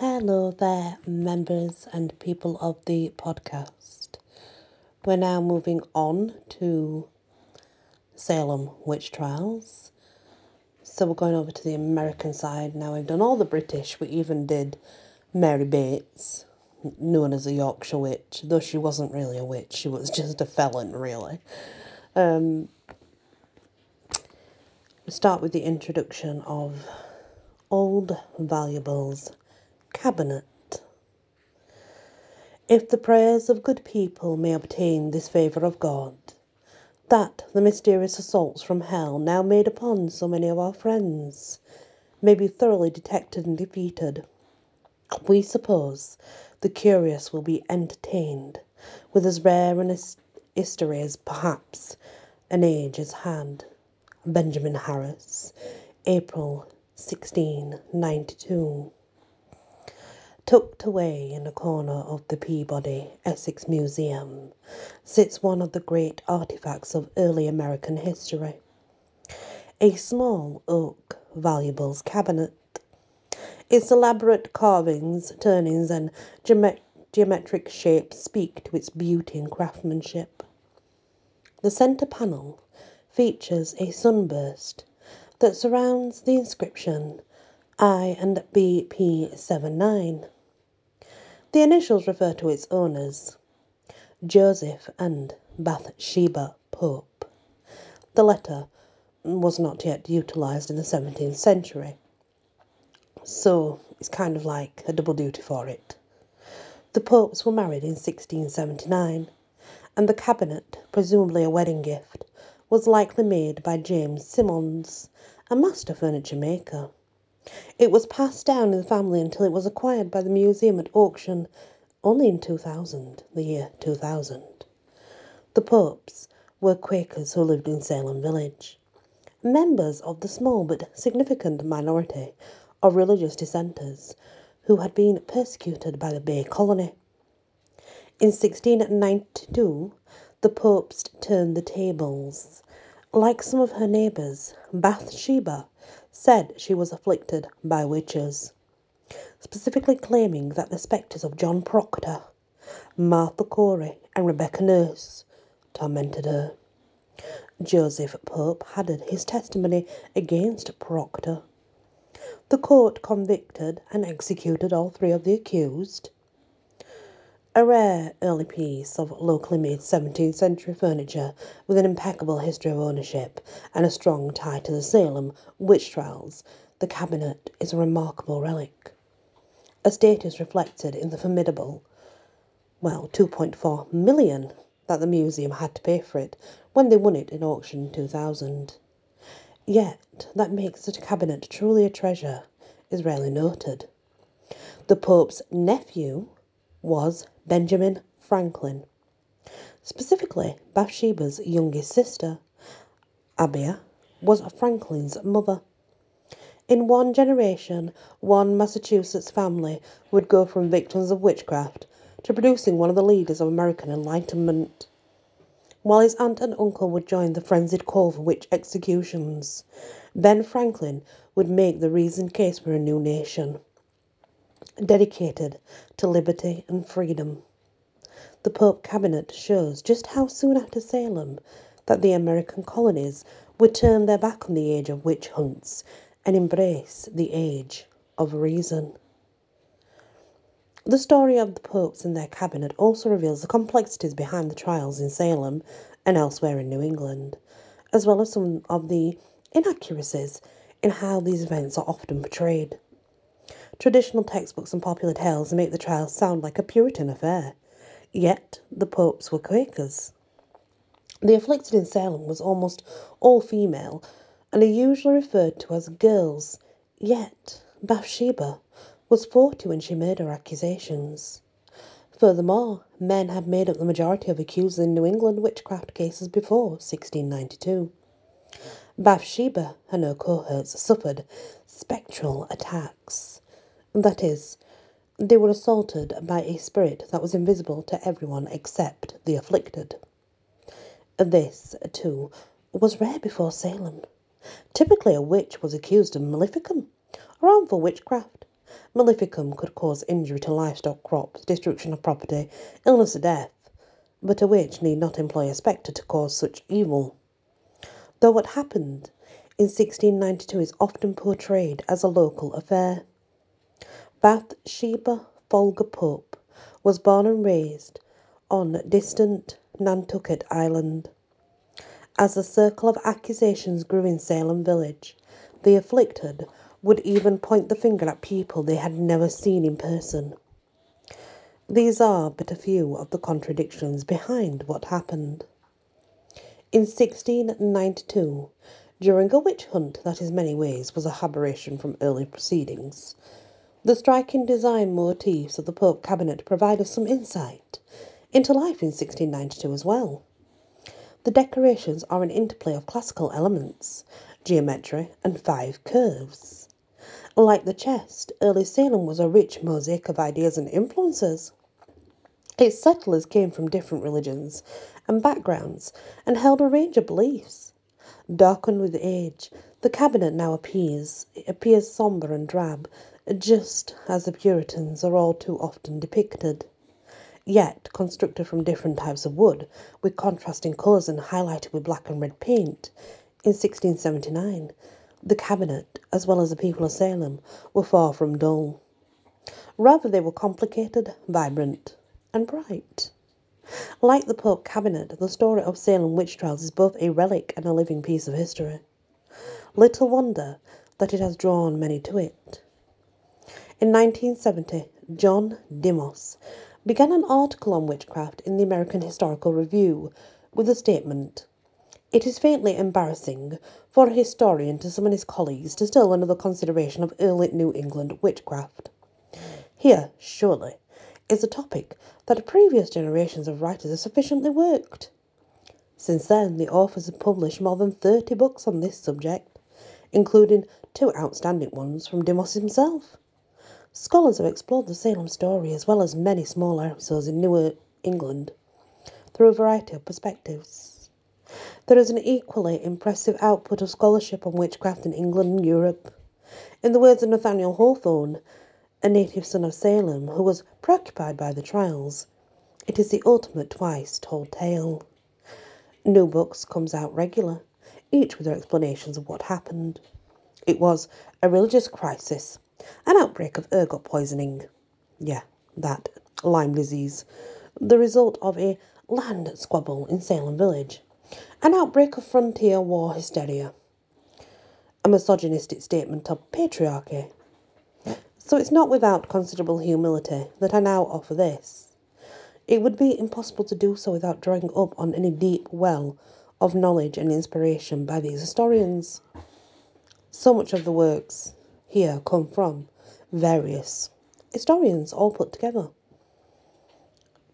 Hello there, members and people of the podcast. We're now moving on to Salem witch trials. So we're going over to the American side now. We've done all the British. We even did Mary Bates, known as a Yorkshire witch, though she wasn't really a witch. She was just a felon, really. Um, we start with the introduction of Old Valuables Cabinet. If the prayers of good people may obtain this favour of God, that the mysterious assaults from hell now made upon so many of our friends may be thoroughly detected and defeated, we suppose the curious will be entertained with as rare an history as perhaps an age has had. Benjamin Harris, April 1692. Tucked away in a corner of the Peabody, Essex Museum, sits one of the great artifacts of early American history. A small oak valuables cabinet. Its elaborate carvings, turnings, and geomet- geometric shapes speak to its beauty and craftsmanship. The centre panel features a sunburst that surrounds the inscription I and BP79. The initials refer to its owners, Joseph and Bathsheba Pope. The letter was not yet utilised in the 17th century, so it's kind of like a double duty for it. The Popes were married in 1679, and the cabinet, presumably a wedding gift, was likely made by James Symonds, a master furniture maker. It was passed down in the family until it was acquired by the museum at auction only in 2000, the year 2000. The Popes were Quakers who lived in Salem Village, members of the small but significant minority of religious dissenters who had been persecuted by the Bay Colony. In 1692, the Popes turned the tables. Like some of her neighbours, Bathsheba said she was afflicted by witches, specifically claiming that the spectres of John Proctor, Martha Corey, and Rebecca Nurse tormented her. Joseph Pope added his testimony against Proctor. The court convicted and executed all three of the accused. A rare early piece of locally made 17th century furniture with an impeccable history of ownership and a strong tie to the Salem witch trials, the cabinet is a remarkable relic. A status reflected in the formidable, well, 2.4 million that the museum had to pay for it when they won it in auction 2000. Yet, that makes the cabinet truly a treasure is rarely noted. The Pope's nephew was Benjamin Franklin. Specifically, Bathsheba's youngest sister, Abiah, was Franklin's mother. In one generation, one Massachusetts family would go from victims of witchcraft to producing one of the leaders of American Enlightenment. While his aunt and uncle would join the frenzied call for witch executions, Ben Franklin would make the reasoned case for a new nation dedicated to liberty and freedom. The Pope cabinet shows just how soon after Salem that the American colonies would turn their back on the age of witch hunts and embrace the age of reason. The story of the popes and their cabinet also reveals the complexities behind the trials in Salem and elsewhere in New England, as well as some of the inaccuracies in how these events are often portrayed. Traditional textbooks and popular tales make the trial sound like a Puritan affair, yet the popes were Quakers. The afflicted in Salem was almost all female and are usually referred to as girls, yet Bathsheba was 40 when she made her accusations. Furthermore, men had made up the majority of accused in New England witchcraft cases before 1692. Bathsheba and her cohorts suffered spectral attacks that is, they were assaulted by a spirit that was invisible to everyone except the afflicted. This, too, was rare before Salem. Typically, a witch was accused of maleficium or harmful witchcraft, maleficium could cause injury to livestock, crops, destruction of property, illness or death, but a witch need not employ a spectre to cause such evil. Though what happened in 1692 is often portrayed as a local affair. Bathsheba Folger Pope was born and raised on distant Nantucket Island. As the circle of accusations grew in Salem village, the afflicted would even point the finger at people they had never seen in person. These are but a few of the contradictions behind what happened. In 1692, during a witch hunt that in many ways was a aberration from early proceedings, the striking design motifs of the Pope cabinet provide us some insight into life in 1692 as well. The decorations are an interplay of classical elements, geometry, and five curves. Like the chest, early Salem was a rich mosaic of ideas and influences. Its settlers came from different religions and backgrounds and held a range of beliefs. Darkened with age, the cabinet now appears, appears sombre and drab, just as the Puritans are all too often depicted yet constructed from different types of wood, with contrasting colours and highlighted with black and red paint. In 1679, the cabinet, as well as the people of Salem, were far from dull. Rather, they were complicated, vibrant, and bright. Like the Pope cabinet, the story of Salem witch trials is both a relic and a living piece of history. Little wonder that it has drawn many to it. In 1970, John Demos began an article on witchcraft in the American Historical Review with the statement It is faintly embarrassing for a historian to summon his colleagues to still another consideration of early New England witchcraft. Here, surely, is a topic that previous generations of writers have sufficiently worked. Since then, the authors have published more than 30 books on this subject, including two outstanding ones from Demos himself. Scholars have explored the Salem story as well as many smaller episodes in New England through a variety of perspectives. There is an equally impressive output of scholarship on witchcraft in England and Europe. In the words of Nathaniel Hawthorne, a native son of Salem who was preoccupied by the trials, it is the ultimate twice told tale. New books comes out regular, each with their explanations of what happened. It was a religious crisis an outbreak of ergot poisoning. Yeah, that. Lyme disease. The result of a land squabble in Salem village. An outbreak of frontier war hysteria. A misogynistic statement of patriarchy. So it's not without considerable humility that I now offer this. It would be impossible to do so without drawing up on any deep well of knowledge and inspiration by these historians. So much of the works here come from various historians all put together.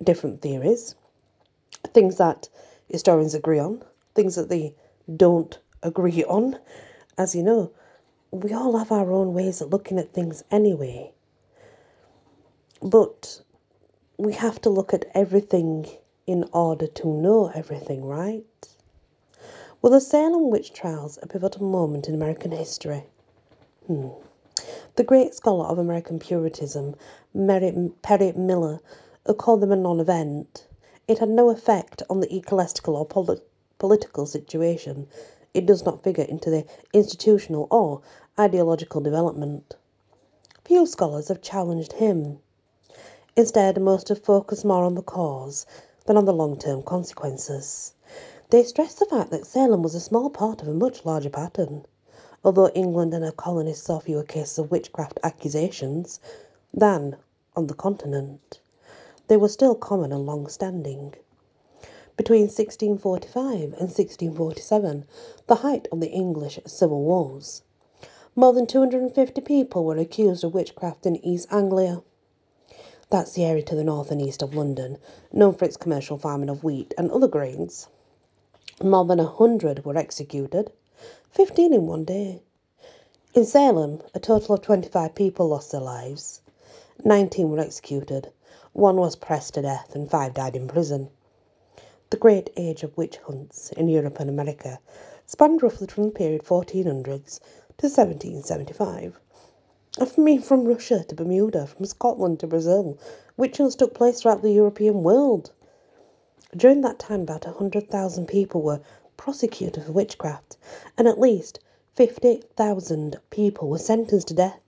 Different theories, things that historians agree on, things that they don't agree on. As you know, we all have our own ways of looking at things anyway. But we have to look at everything in order to know everything, right? Were the Salem witch trials a pivotal moment in American history? Hmm. The great scholar of American Puritanism, Perry Miller, called them a non event. It had no effect on the ecclesiastical or poli- political situation. It does not figure into the institutional or ideological development. Few scholars have challenged him. Instead, most have focused more on the cause than on the long term consequences. They stress the fact that Salem was a small part of a much larger pattern although England and her colonies saw fewer cases of witchcraft accusations than on the continent, they were still common and long standing. Between 1645 and 1647, the height of the English civil wars, more than 250 people were accused of witchcraft in East Anglia. That's the area to the north and east of London, known for its commercial farming of wheat and other grains. More than a hundred were executed, 15 in one day. In Salem, a total of 25 people lost their lives. 19 were executed, one was pressed to death, and five died in prison. The great age of witch hunts in Europe and America spanned roughly from the period 1400s to 1775. And me, from Russia to Bermuda, from Scotland to Brazil, witch hunts took place throughout the European world. During that time, about 100,000 people were prosecuted for witchcraft, and at least 50,000 people were sentenced to death.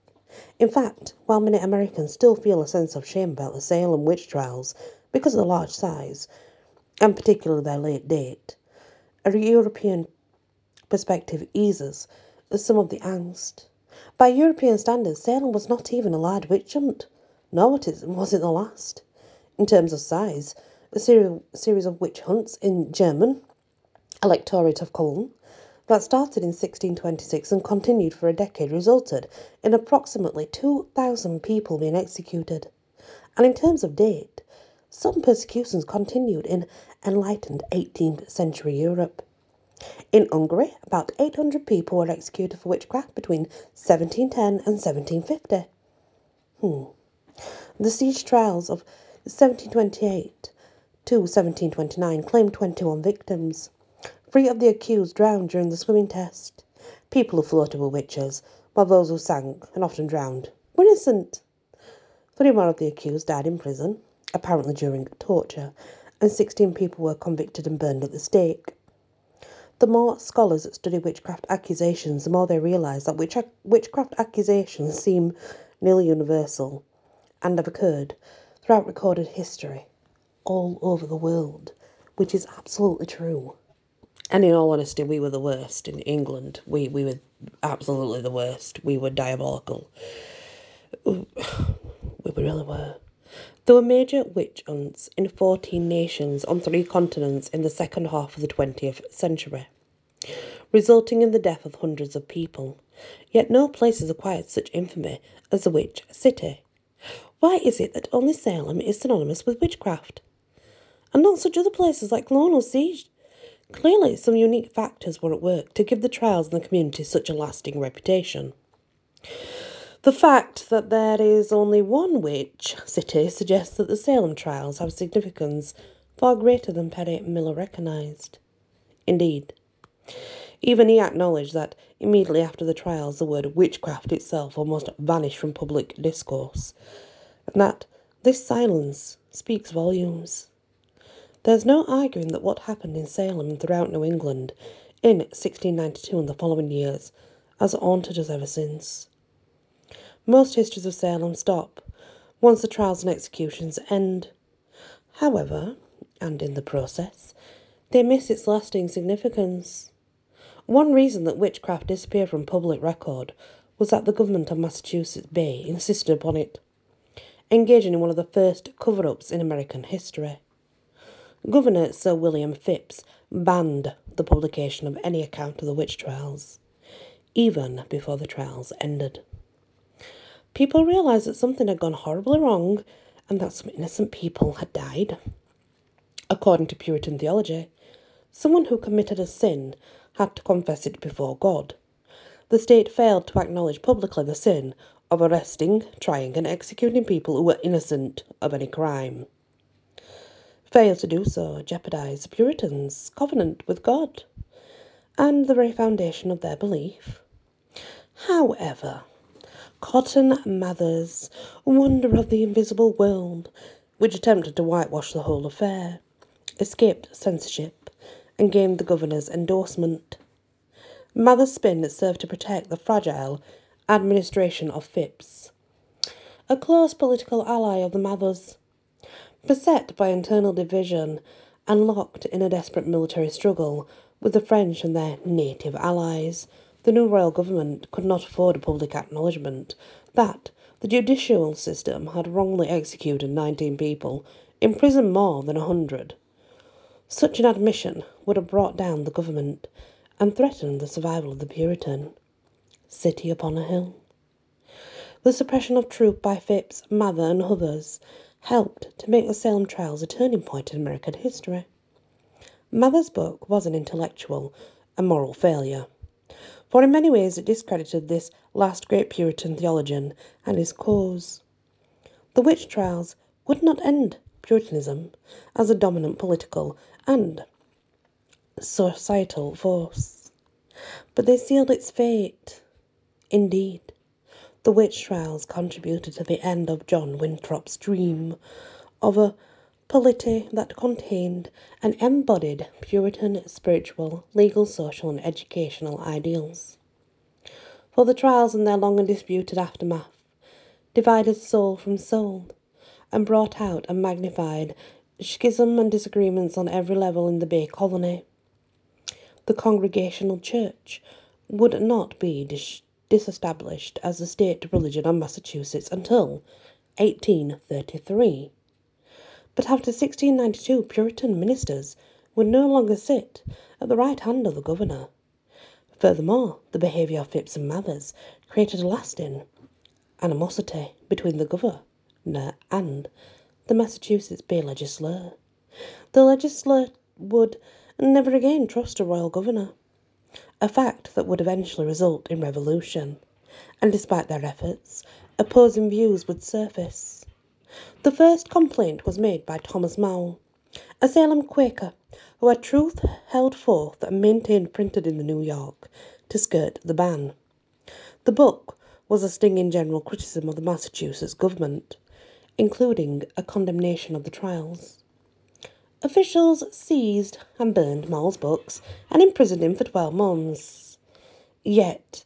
In fact, while many Americans still feel a sense of shame about the Salem witch trials because of the large size, and particularly their late date, a European perspective eases some of the angst. By European standards, Salem was not even a large witch hunt, nor was it the last. In terms of size, a series of witch hunts in German Electorate of Cologne that started in 1626 and continued for a decade resulted in approximately 2,000 people being executed. And in terms of date, some persecutions continued in enlightened 18th century Europe. In Hungary, about 800 people were executed for witchcraft between 1710 and 1750. Hmm. The Szeged trials of 1728 to 1729 claimed 21 victims. Three of the accused drowned during the swimming test. People who floated were witches, while those who sank and often drowned were innocent. More of the accused died in prison, apparently during torture, and 16 people were convicted and burned at the stake. The more scholars study witchcraft accusations, the more they realise that witch- witchcraft accusations seem nearly universal and have occurred throughout recorded history all over the world, which is absolutely true. And in all honesty, we were the worst in England. We, we were absolutely the worst. We were diabolical. We really were. There were major witch hunts in 14 nations on three continents in the second half of the 20th century, resulting in the death of hundreds of people. Yet no place has acquired such infamy as the Witch City. Why is it that only Salem is synonymous with witchcraft? And not such other places like Cologne or Szeged? Clearly, some unique factors were at work to give the trials in the community such a lasting reputation. The fact that there is only one witch city suggests that the Salem trials have significance far greater than Perry Miller recognised. Indeed, even he acknowledged that immediately after the trials the word witchcraft itself almost vanished from public discourse, and that this silence speaks volumes. There's no arguing that what happened in Salem and throughout New England in 1692 and the following years has haunted us ever since. Most histories of Salem stop once the trials and executions end. However, and in the process, they miss its lasting significance. One reason that witchcraft disappeared from public record was that the government of Massachusetts Bay insisted upon it, engaging in one of the first cover ups in American history. Governor Sir William Phips banned the publication of any account of the witch trials, even before the trials ended. People realised that something had gone horribly wrong and that some innocent people had died. According to Puritan theology, someone who committed a sin had to confess it before God. The state failed to acknowledge publicly the sin of arresting, trying, and executing people who were innocent of any crime. Failed to do so jeopardized Puritans' covenant with God and the very foundation of their belief. However, Cotton Mather's Wonder of the Invisible World, which attempted to whitewash the whole affair, escaped censorship and gained the governor's endorsement. Mather's spin served to protect the fragile administration of Phips, a close political ally of the Mathers. Beset by internal division and locked in a desperate military struggle with the French and their native allies, the new royal government could not afford a public acknowledgement that the judicial system had wrongly executed 19 people, imprisoned more than a hundred. Such an admission would have brought down the government and threatened the survival of the Puritan city upon a hill. The suppression of truth by Phips, Mather, and others helped to make the Salem trials a turning point in American history. Mather's book was an intellectual and moral failure for in many ways it discredited this last great Puritan theologian and his cause. The witch trials would not end Puritanism as a dominant political and societal force, but they sealed its fate. Indeed, The witch trials contributed to the end of John Winthrop's dream of a polity that contained and embodied Puritan spiritual, legal, social, and educational ideals. For the trials and their long and disputed aftermath divided soul from soul and brought out and magnified schism and disagreements on every level in the Bay Colony. The Congregational Church would not be dis- disestablished as the state religion of Massachusetts until 1833. But after 1692, Puritan ministers would no longer sit at the right hand of the governor. Furthermore, the behaviour of Phips and Mathers created a lasting animosity between the governor and the Massachusetts Bay legislature. The legislature would never again trust a royal governor, a fact that would eventually result in revolution. And despite their efforts, opposing views would surface. The first complaint was made by Thomas Maule, a Salem Quaker who had truth held forth and maintained printed in the New York to skirt the ban. The book was a stinging general criticism of the Massachusetts government, including a condemnation of the trials. Officials seized and burned Maule's books and imprisoned him for 12 months. Yet,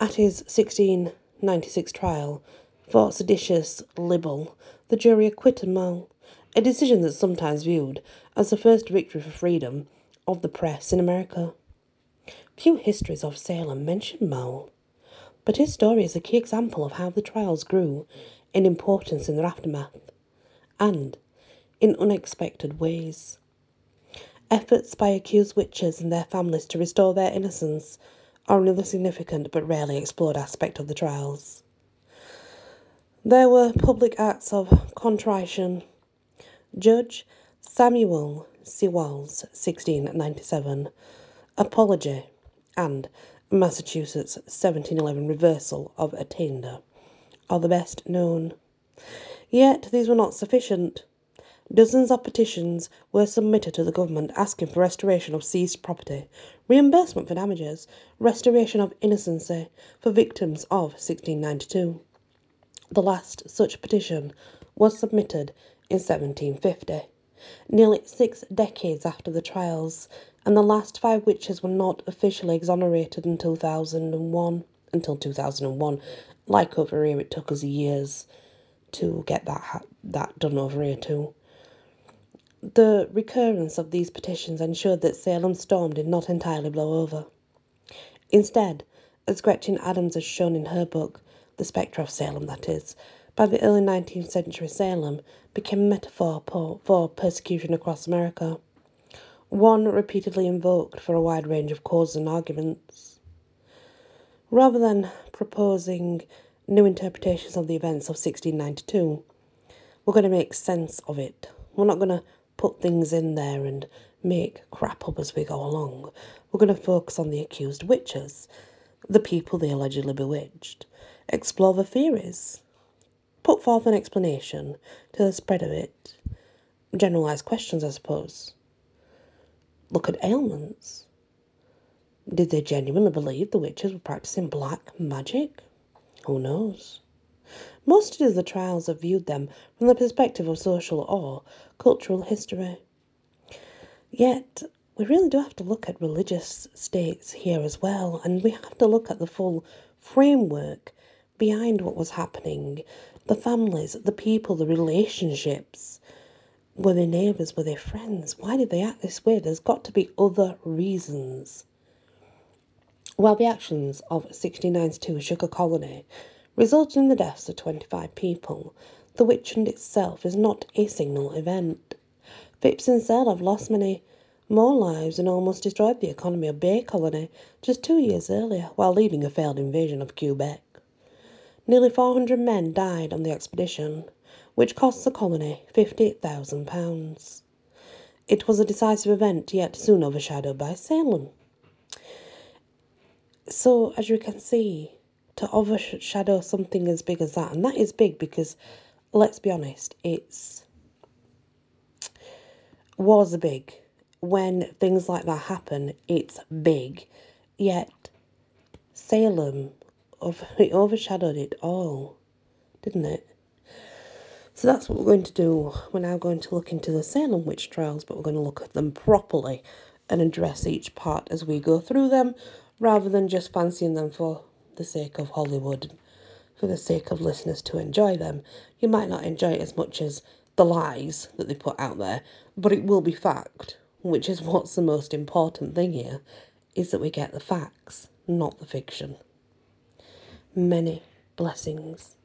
at his 1696 trial for seditious libel, the jury acquitted Maule, a decision that's sometimes viewed as the first victory for freedom of the press in America. Few histories of Salem mention Maule, but his story is a key example of how the trials grew in importance in their aftermath and in unexpected ways. Efforts by accused witches and their families to restore their innocence are another significant but rarely explored aspect of the trials. There were public acts of contrition. Judge Samuel Sewalls, 1697, Apology, and Massachusetts 1711 Reversal of Attainder are the best known. Yet these were not sufficient. Dozens of petitions were submitted to the government asking for restoration of seized property, reimbursement for damages, restoration of innocency for victims of 1692. The last such petition was submitted in 1750, nearly six decades after the trials, and the last five witches were not officially exonerated until 2001. Until 2001, like over here, it took us years to get that that done over here too. The recurrence of these petitions ensured that Salem storm did not entirely blow over. Instead, as Gretchen Adams has shown in her book, the spectre of Salem, that is, by the early 19th century Salem became a metaphor for persecution across America, one repeatedly invoked for a wide range of causes and arguments. Rather than proposing new interpretations of the events of 1692, we're going to make sense of it. We're not going to put things in there and make crap up as we go along. We're going to focus on the accused witches, the people they allegedly bewitched, explore the theories, put forth an explanation to the spread of it, generalise questions, I suppose. Look at ailments. Did they genuinely believe the witches were practicing black magic? Who knows? Most of the trials have viewed them from the perspective of social or cultural history. Yet, we really do have to look at religious states here as well, and we have to look at the full framework behind what was happening the families, the people, the relationships. Were they neighbours? Were they friends? Why did they act this way? There's got to be other reasons. While the actions of 1692 Sugar Colony resulted in the deaths of 25 people, the witch hunt itself is not a single event. Phips and Sale have lost many more lives and almost destroyed the economy of Bay Colony just two years earlier while leading a failed invasion of Quebec. Nearly 400 men died on the expedition, which cost the colony £58,000. It was a decisive event, yet soon overshadowed by Salem. So, as you can see, to overshadow something as big as that, and that is big because, let's be honest, it's was big. When things like that happen, it's big. Yet, Salem of it overshadowed it all, didn't it? So that's what we're going to do. We're now going to look into the Salem witch trials, but we're going to look at them properly and address each part as we go through them, rather than just fancying them for the sake of Hollywood, for the sake of listeners to enjoy them. You might not enjoy it as much as the lies that they put out there, but it will be fact, which is what's the most important thing here, is that we get the facts, not the fiction. Many blessings.